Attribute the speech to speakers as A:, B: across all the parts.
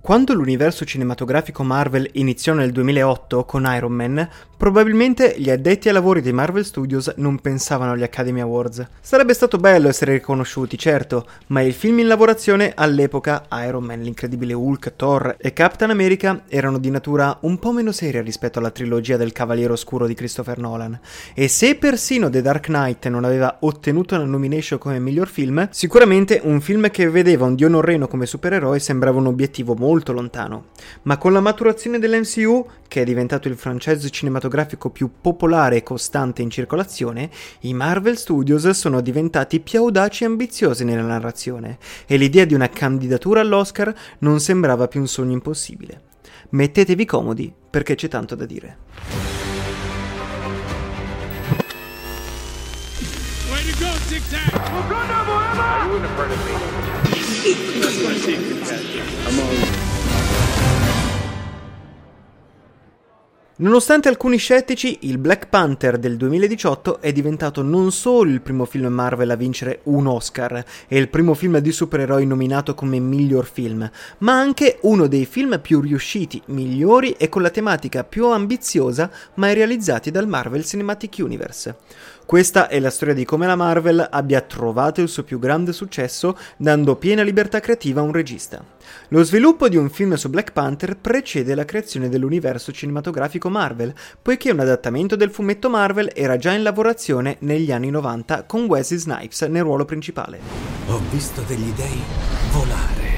A: Quando l'universo cinematografico Marvel iniziò nel 2008 con Iron Man, probabilmente gli addetti ai lavori dei Marvel Studios non pensavano agli Academy Awards. Sarebbe stato bello essere riconosciuti, certo, ma il film in lavorazione all'epoca, Iron Man, l'incredibile Hulk, Thor e Captain America, erano di natura un po' meno seria rispetto alla trilogia del Cavaliere Oscuro di Christopher Nolan. E se persino The Dark Knight non aveva ottenuto una nomination come miglior film, sicuramente un film che vedeva un dio norreno come supereroe sembrava un obiettivo molto molto lontano, ma con la maturazione dell'MCU, che è diventato il franchise cinematografico più popolare e costante in circolazione, i Marvel Studios sono diventati più audaci e ambiziosi nella narrazione, e l'idea di una candidatura all'Oscar non sembrava più un sogno impossibile. Mettetevi comodi, perché c'è tanto da dire. Way to go, Tic Tac! Wakanda forever! You of me. That's my secret, I'm Nonostante alcuni scettici, il Black Panther del 2018 è diventato non solo il primo film Marvel a vincere un Oscar e il primo film di supereroi nominato come miglior film, ma anche uno dei film più riusciti, migliori e con la tematica più ambiziosa mai realizzati dal Marvel Cinematic Universe. Questa è la storia di come la Marvel abbia trovato il suo più grande successo dando piena libertà creativa a un regista. Lo sviluppo di un film su Black Panther precede la creazione dell'universo cinematografico Marvel, poiché un adattamento del fumetto Marvel era già in lavorazione negli anni 90 con Wesley Snipes nel ruolo principale.
B: Ho visto degli dei volare.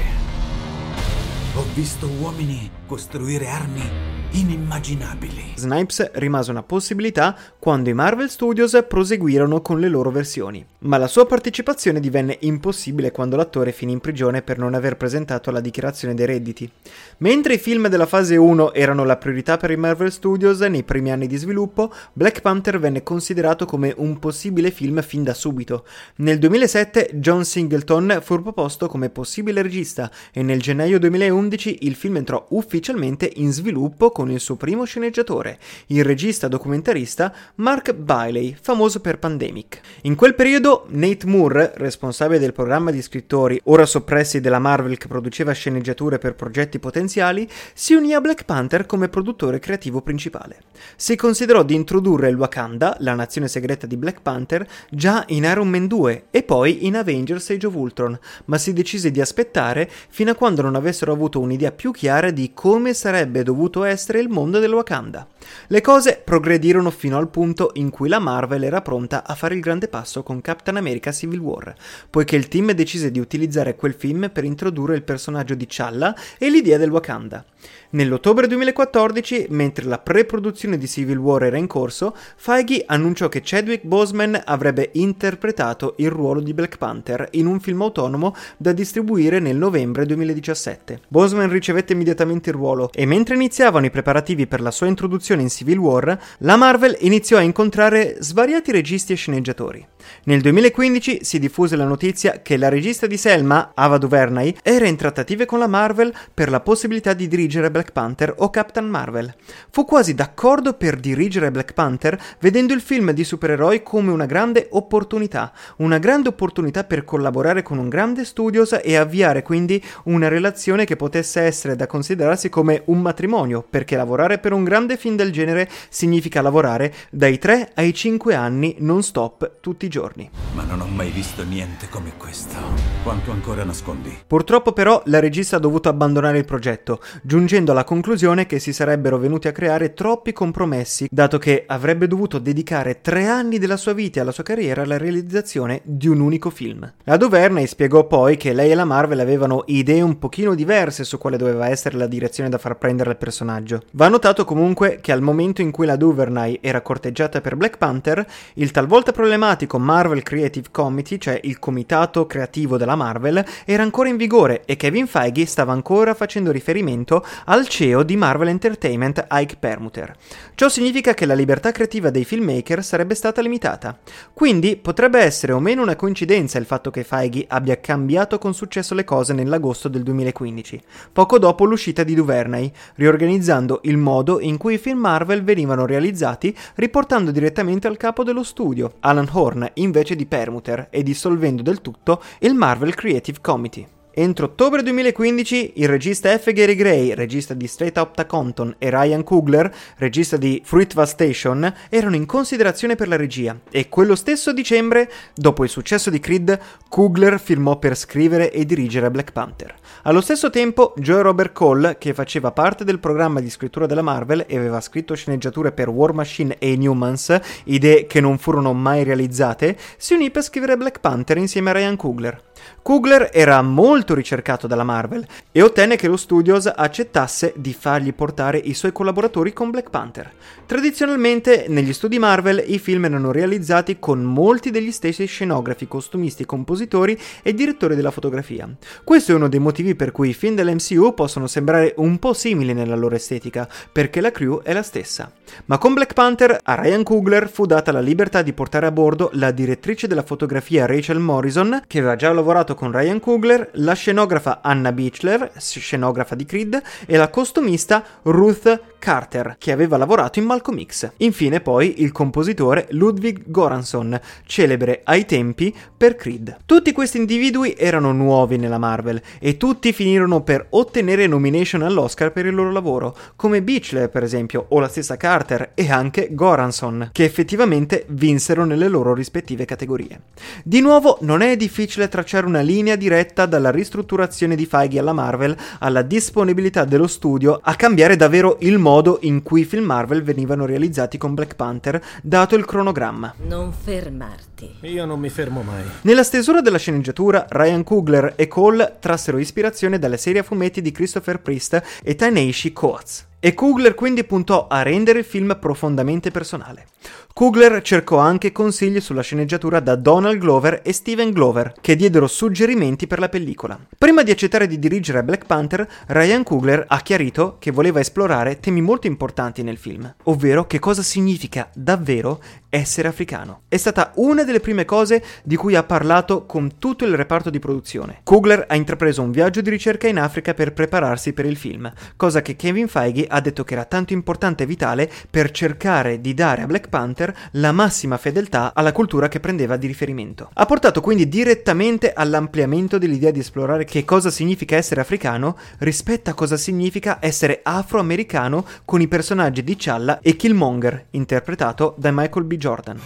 B: Ho visto uomini costruire armi inimmaginabili.
A: Snipes rimase una possibilità quando i Marvel Studios proseguirono con le loro versioni, ma la sua partecipazione divenne impossibile quando l'attore finì in prigione per non aver presentato la dichiarazione dei redditi. Mentre i film della fase 1 erano la priorità per i Marvel Studios nei primi anni di sviluppo, Black Panther venne considerato come un possibile film fin da subito. Nel 2007 John Singleton fu proposto come possibile regista e nel gennaio 2011 il film entrò ufficialmente in sviluppo con il suo primo sceneggiatore, il regista documentarista Mark Bailey, famoso per Pandemic. In quel periodo Nate Moore, responsabile del programma di scrittori ora soppressi della Marvel che produceva sceneggiature per progetti potenziali, si unì a Black Panther come produttore creativo principale. Si considerò di introdurre il Wakanda, la nazione segreta di Black Panther, già in Iron Man 2 e poi in Avengers Age of Ultron, ma si decise di aspettare fino a quando non avessero avuto un'idea più chiara di come sarebbe dovuto essere il mondo del Wakanda. Le cose progredirono fino al punto in cui la Marvel era pronta a fare il grande passo con Captain America Civil War, poiché il team decise di utilizzare quel film per introdurre il personaggio di Challa e l'idea del Wakanda. Nell'ottobre 2014, mentre la pre-produzione di Civil War era in corso, Feige annunciò che Chadwick Boseman avrebbe interpretato il ruolo di Black Panther in un film autonomo da distribuire nel novembre 2017. Boseman ricevette immediatamente il ruolo e mentre iniziavano i preparativi per la sua introduzione in Civil War, la Marvel iniziò a incontrare svariati registi e sceneggiatori. Nel 2015 si diffuse la notizia che la regista di Selma, Ava DuVernay, era in trattative con la Marvel per la possibilità di dirigere Black Panther o Captain Marvel. Fu quasi d'accordo per dirigere Black Panther vedendo il film di supereroi come una grande opportunità, una grande opportunità per collaborare con un grande studios e avviare quindi una relazione che potesse essere da considerarsi come un matrimonio, perché lavorare per un grande film del genere significa lavorare dai 3 ai 5 anni non stop tutti i giorni.
B: Ma non ho mai visto niente come questo. Quanto ancora nascondi?
A: Purtroppo però la regista ha dovuto abbandonare il progetto, giungendo alla conclusione che si sarebbero venuti a creare troppi compromessi, dato che avrebbe dovuto dedicare tre anni della sua vita e alla sua carriera alla realizzazione di un unico film. La Duvernay spiegò poi che lei e la Marvel avevano idee un pochino diverse su quale doveva essere la direzione da far prendere al personaggio. Va notato comunque che al momento in cui la Duvernay era corteggiata per Black Panther, il talvolta problematico Marvel Creative Committee, cioè il comitato creativo della Marvel, era ancora in vigore e Kevin Feige stava ancora facendo riferimento al CEO di Marvel Entertainment Ike Permuter. Ciò significa che la libertà creativa dei filmmaker sarebbe stata limitata. Quindi potrebbe essere o meno una coincidenza il fatto che Feige abbia cambiato con successo le cose nell'agosto del 2015, poco dopo l'uscita di Duvernay, riorganizzando il modo in cui i film Marvel venivano realizzati riportando direttamente al capo dello studio, Alan Horn, invece di Permuter, e dissolvendo del tutto il Marvel Creative Committee. Entro ottobre 2015 il regista F. Gary Gray, regista di Straight Outta Compton, e Ryan Coogler, regista di Fruitvale Station, erano in considerazione per la regia e quello stesso dicembre, dopo il successo di Creed, Coogler firmò per scrivere e dirigere Black Panther. Allo stesso tempo, Joe Robert Cole, che faceva parte del programma di scrittura della Marvel e aveva scritto sceneggiature per War Machine e Newmans, idee che non furono mai realizzate, si unì per scrivere Black Panther insieme a Ryan Coogler. Kugler era molto ricercato dalla Marvel e ottenne che lo Studios accettasse di fargli portare i suoi collaboratori con Black Panther. Tradizionalmente negli studi Marvel i film erano realizzati con molti degli stessi scenografi, costumisti, compositori e direttori della fotografia. Questo è uno dei motivi per cui i film dell'MCU possono sembrare un po' simili nella loro estetica, perché la crew è la stessa. Ma con Black Panther a Ryan Coogler fu data la libertà di portare a bordo la direttrice della fotografia Rachel Morrison, che aveva già lavorato lavorato con Ryan Coogler, la scenografa Anna Beechler, scenografa di Creed, e la costumista Ruth Carter, che aveva lavorato in Malcolm X. Infine poi il compositore Ludwig Goransson, celebre ai tempi per Creed. Tutti questi individui erano nuovi nella Marvel e tutti finirono per ottenere nomination all'Oscar per il loro lavoro, come Beechler per esempio, o la stessa Carter e anche Goransson, che effettivamente vinsero nelle loro rispettive categorie. Di nuovo non è difficile tracciare una linea diretta dalla ristrutturazione di Feige alla Marvel alla disponibilità dello studio a cambiare davvero il modo modo in cui i film Marvel venivano realizzati con Black Panther, dato il cronogramma.
C: Non fermarti.
D: Io non mi fermo mai.
A: Nella stesura della sceneggiatura, Ryan Coogler e Cole trassero ispirazione dalle serie a fumetti di Christopher Priest e Taneishi Coates. E Kugler quindi puntò a rendere il film profondamente personale. Kugler cercò anche consigli sulla sceneggiatura da Donald Glover e Steven Glover, che diedero suggerimenti per la pellicola. Prima di accettare di dirigere Black Panther, Ryan Kugler ha chiarito che voleva esplorare temi molto importanti nel film, ovvero che cosa significa davvero essere africano. È stata una delle prime cose di cui ha parlato con tutto il reparto di produzione. Kugler ha intrapreso un viaggio di ricerca in Africa per prepararsi per il film, cosa che Kevin Feige ha detto che era tanto importante e vitale per cercare di dare a Black Panther la massima fedeltà alla cultura che prendeva di riferimento. Ha portato quindi direttamente all'ampliamento dell'idea di esplorare che cosa significa essere africano rispetto a cosa significa essere afroamericano con i personaggi di Challa e Killmonger, interpretato da Michael B. Jordan.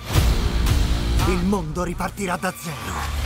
E: Il mondo ripartirà da zero.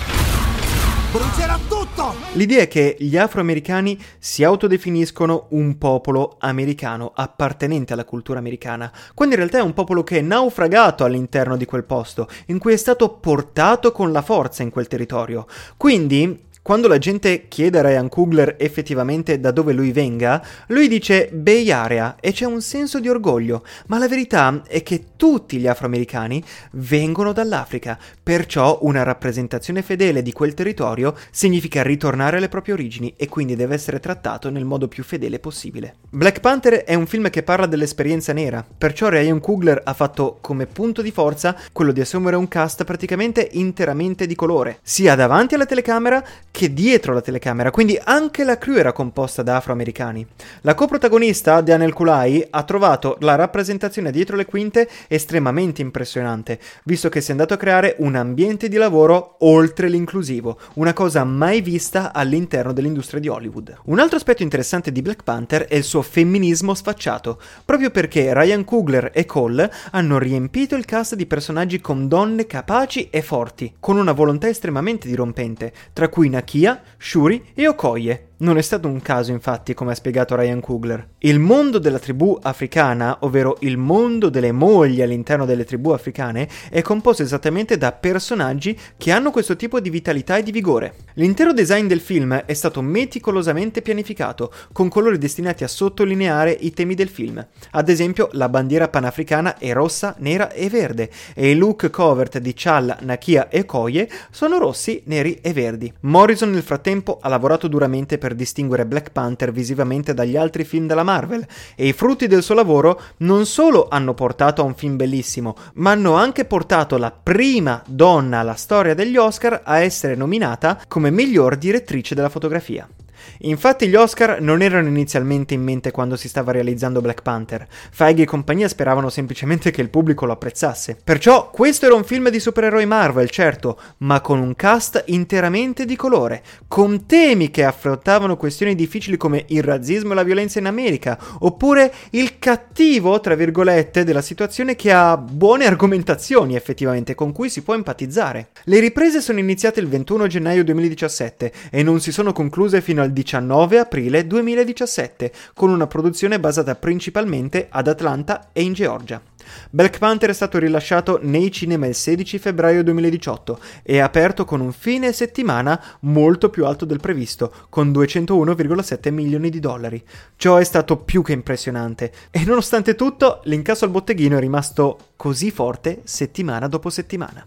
E: Brucerà tutto!
A: L'idea è che gli afroamericani si autodefiniscono un popolo americano, appartenente alla cultura americana, quando in realtà è un popolo che è naufragato all'interno di quel posto, in cui è stato portato con la forza in quel territorio. Quindi quando la gente chiede a Ryan Coogler effettivamente da dove lui venga, lui dice Bay Area e c'è un senso di orgoglio, ma la verità è che tutti gli afroamericani vengono dall'Africa, perciò una rappresentazione fedele di quel territorio significa ritornare alle proprie origini e quindi deve essere trattato nel modo più fedele possibile. Black Panther è un film che parla dell'esperienza nera, perciò Ryan Coogler ha fatto come punto di forza quello di assumere un cast praticamente interamente di colore, sia davanti alla telecamera che che dietro la telecamera, quindi anche la crew era composta da afroamericani. La coprotagonista, Daniel Kulai, ha trovato la rappresentazione dietro le quinte estremamente impressionante, visto che si è andato a creare un ambiente di lavoro oltre l'inclusivo, una cosa mai vista all'interno dell'industria di Hollywood. Un altro aspetto interessante di Black Panther è il suo femminismo sfacciato, proprio perché Ryan Coogler e Cole hanno riempito il cast di personaggi con donne capaci e forti, con una volontà estremamente dirompente, tra cui Nakia Kia, Shuri e Okoye, non è stato un caso, infatti, come ha spiegato Ryan Coogler. Il mondo della tribù africana, ovvero il mondo delle mogli all'interno delle tribù africane, è composto esattamente da personaggi che hanno questo tipo di vitalità e di vigore. L'intero design del film è stato meticolosamente pianificato, con colori destinati a sottolineare i temi del film. Ad esempio, la bandiera panafricana è rossa, nera e verde, e i look covert di Challa, Nakia e Koye sono rossi, neri e verdi. Morrison nel frattempo ha lavorato duramente per per distinguere Black Panther visivamente dagli altri film della Marvel e i frutti del suo lavoro non solo hanno portato a un film bellissimo, ma hanno anche portato la prima donna alla storia degli Oscar a essere nominata come miglior direttrice della fotografia. Infatti gli Oscar non erano inizialmente in mente quando si stava realizzando Black Panther. Feige e compagnia speravano semplicemente che il pubblico lo apprezzasse. Perciò questo era un film di supereroi Marvel, certo, ma con un cast interamente di colore, con temi che affrontavano questioni difficili come il razzismo e la violenza in America, oppure il cattivo, tra virgolette, della situazione che ha buone argomentazioni effettivamente con cui si può empatizzare. Le riprese sono iniziate il 21 gennaio 2017 e non si sono concluse fino al 19 aprile 2017, con una produzione basata principalmente ad Atlanta e in Georgia. Black Panther è stato rilasciato nei cinema il 16 febbraio 2018 e è aperto con un fine settimana molto più alto del previsto, con 201,7 milioni di dollari. Ciò è stato più che impressionante e nonostante tutto l'incasso al botteghino è rimasto così forte settimana dopo settimana.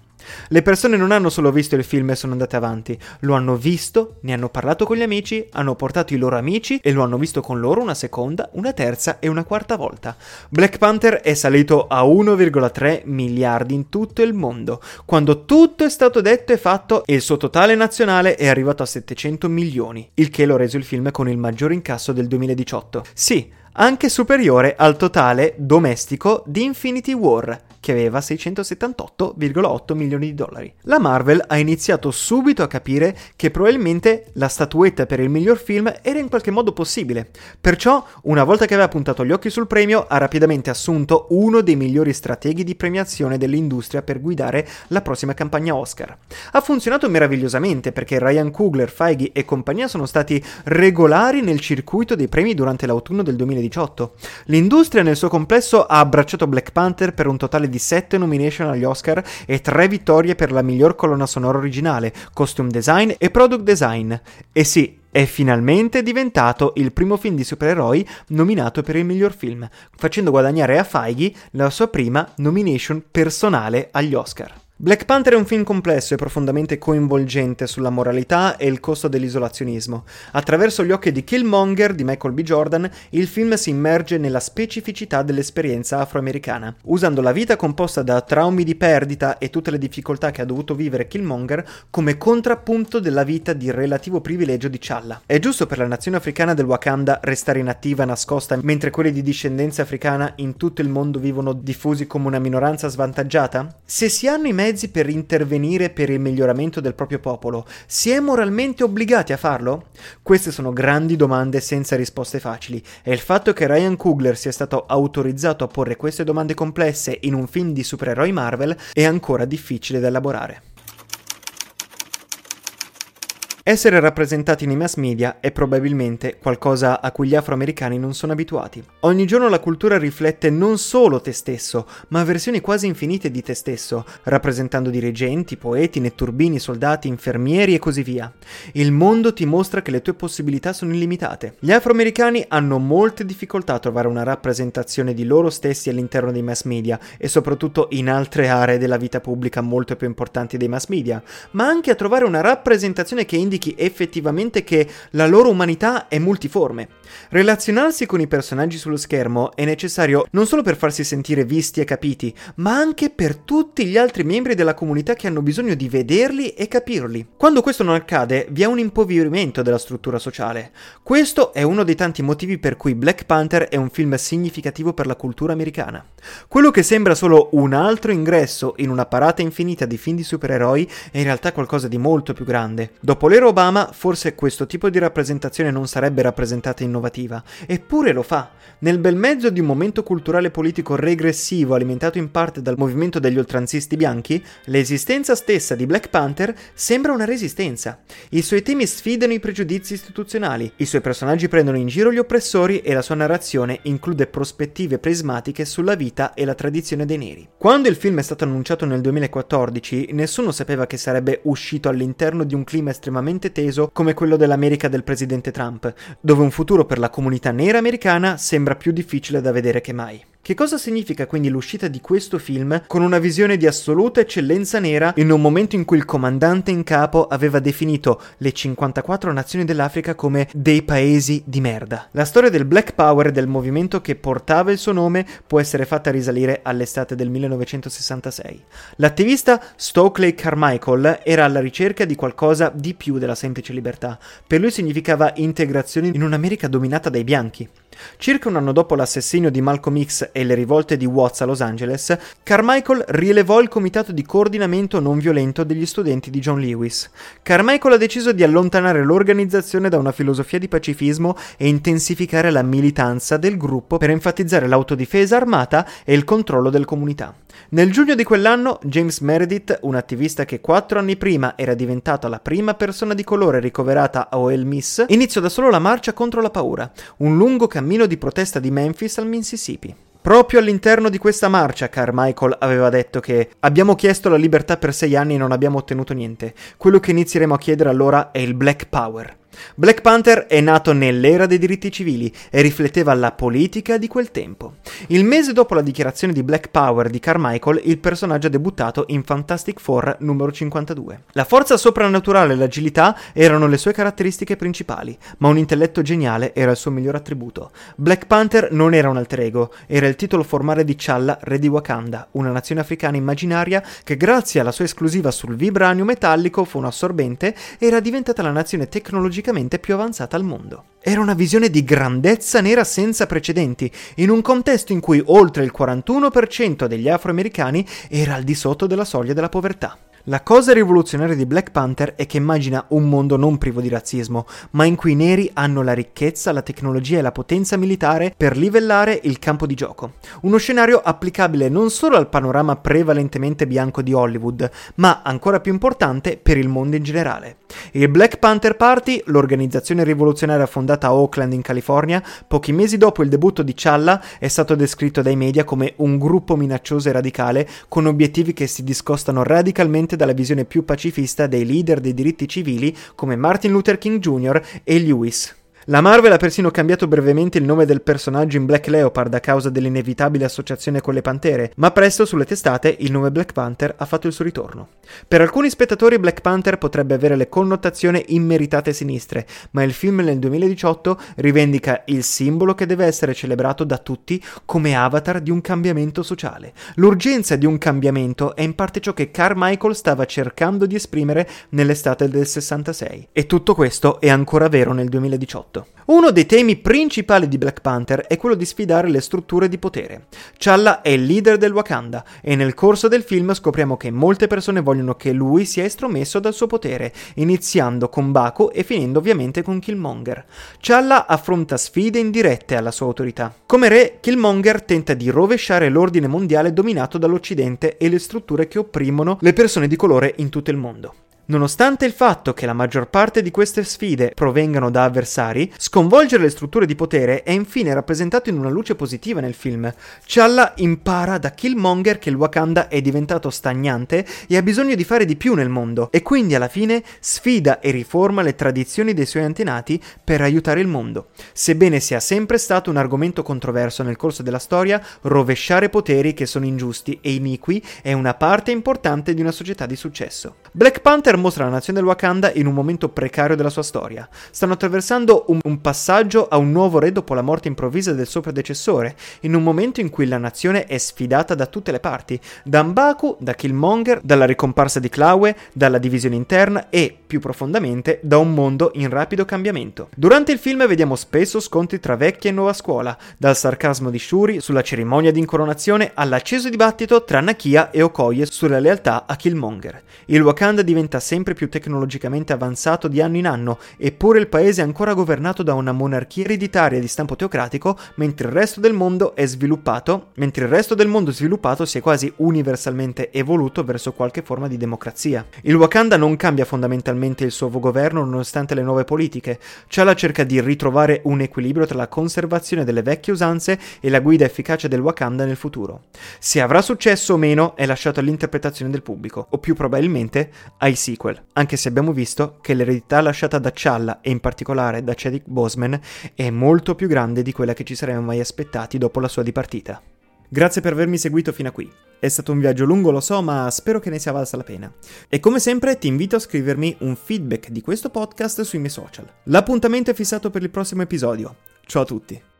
A: Le persone non hanno solo visto il film e sono andate avanti, lo hanno visto, ne hanno parlato con gli amici, hanno portato i loro amici e lo hanno visto con loro una seconda, una terza e una quarta volta. Black Panther è salito a 1,3 miliardi in tutto il mondo. Quando tutto è stato detto e fatto, il suo totale nazionale è arrivato a 700 milioni, il che lo ha reso il film con il maggior incasso del 2018. Sì, anche superiore al totale domestico di Infinity War, che aveva 678,8 milioni di dollari. La Marvel ha iniziato subito a capire che probabilmente la statuetta per il miglior film era in qualche modo possibile. Perciò, una volta che aveva puntato gli occhi sul premio, ha rapidamente assunto uno dei migliori strateghi di premiazione dell'industria per guidare la prossima campagna Oscar. Ha funzionato meravigliosamente perché Ryan Coogler, Feige e compagnia sono stati regolari nel circuito dei premi durante l'autunno del 2018. L'industria nel suo complesso ha abbracciato Black Panther per un totale di 7 nomination agli Oscar e 3 vittorie per la miglior colonna sonora originale, costume design e product design. E sì, è finalmente diventato il primo film di supereroi nominato per il miglior film, facendo guadagnare a Feige la sua prima nomination personale agli Oscar. Black Panther è un film complesso e profondamente coinvolgente sulla moralità e il costo dell'isolazionismo. Attraverso gli occhi di Killmonger di Michael B. Jordan, il film si immerge nella specificità dell'esperienza afroamericana, usando la vita composta da traumi di perdita e tutte le difficoltà che ha dovuto vivere Killmonger come contrappunto della vita di relativo privilegio di Challa. È giusto per la nazione africana del Wakanda restare inattiva, nascosta, mentre quelli di discendenza africana in tutto il mondo vivono diffusi come una minoranza svantaggiata? Se si hanno i mezzi mezzi per intervenire per il miglioramento del proprio popolo, si è moralmente obbligati a farlo? Queste sono grandi domande senza risposte facili e il fatto che Ryan Coogler sia stato autorizzato a porre queste domande complesse in un film di supereroi Marvel è ancora difficile da elaborare. Essere rappresentati nei mass media è probabilmente qualcosa a cui gli afroamericani non sono abituati. Ogni giorno la cultura riflette non solo te stesso, ma versioni quasi infinite di te stesso, rappresentando dirigenti, poeti, netturbini, soldati, infermieri e così via. Il mondo ti mostra che le tue possibilità sono illimitate. Gli afroamericani hanno molte difficoltà a trovare una rappresentazione di loro stessi all'interno dei mass media e soprattutto in altre aree della vita pubblica molto più importanti dei mass media, ma anche a trovare una rappresentazione che indica indichi effettivamente che la loro umanità è multiforme. Relazionarsi con i personaggi sullo schermo è necessario non solo per farsi sentire visti e capiti, ma anche per tutti gli altri membri della comunità che hanno bisogno di vederli e capirli. Quando questo non accade, vi è un impoverimento della struttura sociale. Questo è uno dei tanti motivi per cui Black Panther è un film significativo per la cultura americana. Quello che sembra solo un altro ingresso in una parata infinita di film di supereroi è in realtà qualcosa di molto più grande. Dopo l'era Obama, forse questo tipo di rappresentazione non sarebbe rappresentata innovativa, eppure lo fa. Nel bel mezzo di un momento culturale politico regressivo alimentato in parte dal movimento degli oltranzisti bianchi, l'esistenza stessa di Black Panther sembra una resistenza. I suoi temi sfidano i pregiudizi istituzionali, i suoi personaggi prendono in giro gli oppressori e la sua narrazione include prospettive prismatiche sulla vita e la tradizione dei neri. Quando il film è stato annunciato nel 2014, nessuno sapeva che sarebbe uscito all'interno di un clima estremamente teso come quello dell'America del presidente Trump, dove un futuro per la comunità nera americana sembra più difficile da vedere che mai. Che cosa significa quindi l'uscita di questo film con una visione di assoluta eccellenza nera in un momento in cui il comandante in capo aveva definito le 54 nazioni dell'Africa come dei paesi di merda? La storia del Black Power e del movimento che portava il suo nome può essere fatta risalire all'estate del 1966. L'attivista Stokely Carmichael era alla ricerca di qualcosa di più della semplice libertà. Per lui significava integrazione in un'America dominata dai bianchi. Circa un anno dopo l'assassinio di Malcolm X e le rivolte di Watts a Los Angeles, Carmichael rilevò il comitato di coordinamento non violento degli studenti di John Lewis. Carmichael ha deciso di allontanare l'organizzazione da una filosofia di pacifismo e intensificare la militanza del gruppo per enfatizzare l'autodifesa armata e il controllo delle comunità. Nel giugno di quell'anno, James Meredith, un attivista che quattro anni prima era diventato la prima persona di colore ricoverata a OL Miss, iniziò da solo la marcia contro la paura, un lungo cammino di protesta di Memphis al Mississippi. Proprio all'interno di questa marcia Carmichael aveva detto che abbiamo chiesto la libertà per sei anni e non abbiamo ottenuto niente. Quello che inizieremo a chiedere allora è il Black Power. Black Panther è nato nell'era dei diritti civili e rifletteva la politica di quel tempo. Il mese dopo la dichiarazione di Black Power di Carmichael, il personaggio ha debuttato in Fantastic Four numero 52. La forza soprannaturale e l'agilità erano le sue caratteristiche principali, ma un intelletto geniale era il suo miglior attributo. Black Panther non era un alter ego, era il titolo formale di Challa, re di Wakanda, una nazione africana immaginaria che grazie alla sua esclusiva sul vibranio metallico fono assorbente era diventata la nazione tecnologica tecnologicamente più avanzata al mondo. Era una visione di grandezza nera senza precedenti, in un contesto in cui oltre il 41% degli afroamericani era al di sotto della soglia della povertà. La cosa rivoluzionaria di Black Panther è che immagina un mondo non privo di razzismo, ma in cui i neri hanno la ricchezza, la tecnologia e la potenza militare per livellare il campo di gioco. Uno scenario applicabile non solo al panorama prevalentemente bianco di Hollywood, ma ancora più importante per il mondo in generale. Il Black Panther Party, l'organizzazione rivoluzionaria fondata a Oakland in California, pochi mesi dopo il debutto di Challa, è stato descritto dai media come un gruppo minaccioso e radicale con obiettivi che si discostano radicalmente dalla visione più pacifista dei leader dei diritti civili come Martin Luther King Jr. e Lewis. La Marvel ha persino cambiato brevemente il nome del personaggio in Black Leopard a causa dell'inevitabile associazione con le pantere, ma presto sulle testate il nome Black Panther ha fatto il suo ritorno. Per alcuni spettatori Black Panther potrebbe avere le connotazioni immeritate sinistre, ma il film nel 2018 rivendica il simbolo che deve essere celebrato da tutti come avatar di un cambiamento sociale. L'urgenza di un cambiamento è in parte ciò che Carmichael stava cercando di esprimere nell'estate del 66. E tutto questo è ancora vero nel 2018. Uno dei temi principali di Black Panther è quello di sfidare le strutture di potere. Challa è il leader del Wakanda e nel corso del film scopriamo che molte persone vogliono che lui sia estromesso dal suo potere, iniziando con Baku e finendo ovviamente con Killmonger. Challa affronta sfide indirette alla sua autorità. Come re, Killmonger tenta di rovesciare l'ordine mondiale dominato dall'Occidente e le strutture che opprimono le persone di colore in tutto il mondo. Nonostante il fatto che la maggior parte di queste sfide provengano da avversari, sconvolgere le strutture di potere è infine rappresentato in una luce positiva nel film. Challa impara da Killmonger che il Wakanda è diventato stagnante e ha bisogno di fare di più nel mondo, e quindi alla fine sfida e riforma le tradizioni dei suoi antenati per aiutare il mondo. Sebbene sia sempre stato un argomento controverso nel corso della storia, rovesciare poteri che sono ingiusti e iniqui è una parte importante di una società di successo. Black Panther mostra la nazione del Wakanda in un momento precario della sua storia. Stanno attraversando un, un, passaggio a un nuovo re dopo la morte improvvisa del suo predecessore, in un momento in cui la nazione è sfidata da tutte le parti, da Mbaku, da Killmonger, dalla ricomparsa di Klaue, dalla divisione interna e, più profondamente, da un mondo in rapido cambiamento. Durante il film vediamo spesso scontri tra vecchia e nuova scuola, dal sarcasmo di Shuri sulla cerimonia di incoronazione all'acceso dibattito tra Nakia e Okoye sulla lealtà a Killmonger. Il Wakanda diventa sempre più tecnologicamente avanzato di anno in anno, eppure il paese è ancora governato da una monarchia ereditaria di stampo teocratico, mentre il resto del mondo è sviluppato, mentre il resto del mondo sviluppato si è quasi universalmente evoluto verso qualche forma di democrazia. Il Wakanda non cambia fondamentalmente il suo governo nonostante le nuove politiche. Chala cerca di ritrovare un equilibrio tra la conservazione delle vecchie usanze e la guida efficace del Wakanda nel futuro. Se avrà successo o meno è lasciato all'interpretazione del pubblico, o più probabilmente ai sequel, anche se abbiamo visto che l'eredità lasciata da Challa e in particolare da Chadwick Boseman è molto più grande di quella che ci saremmo mai aspettati dopo la sua dipartita. Grazie per avermi seguito fino a qui. È stato un viaggio lungo, lo so, ma spero che ne sia valsa la pena. E come sempre ti invito a scrivermi un feedback di questo podcast sui miei social. L'appuntamento è fissato per il prossimo episodio. Ciao a tutti.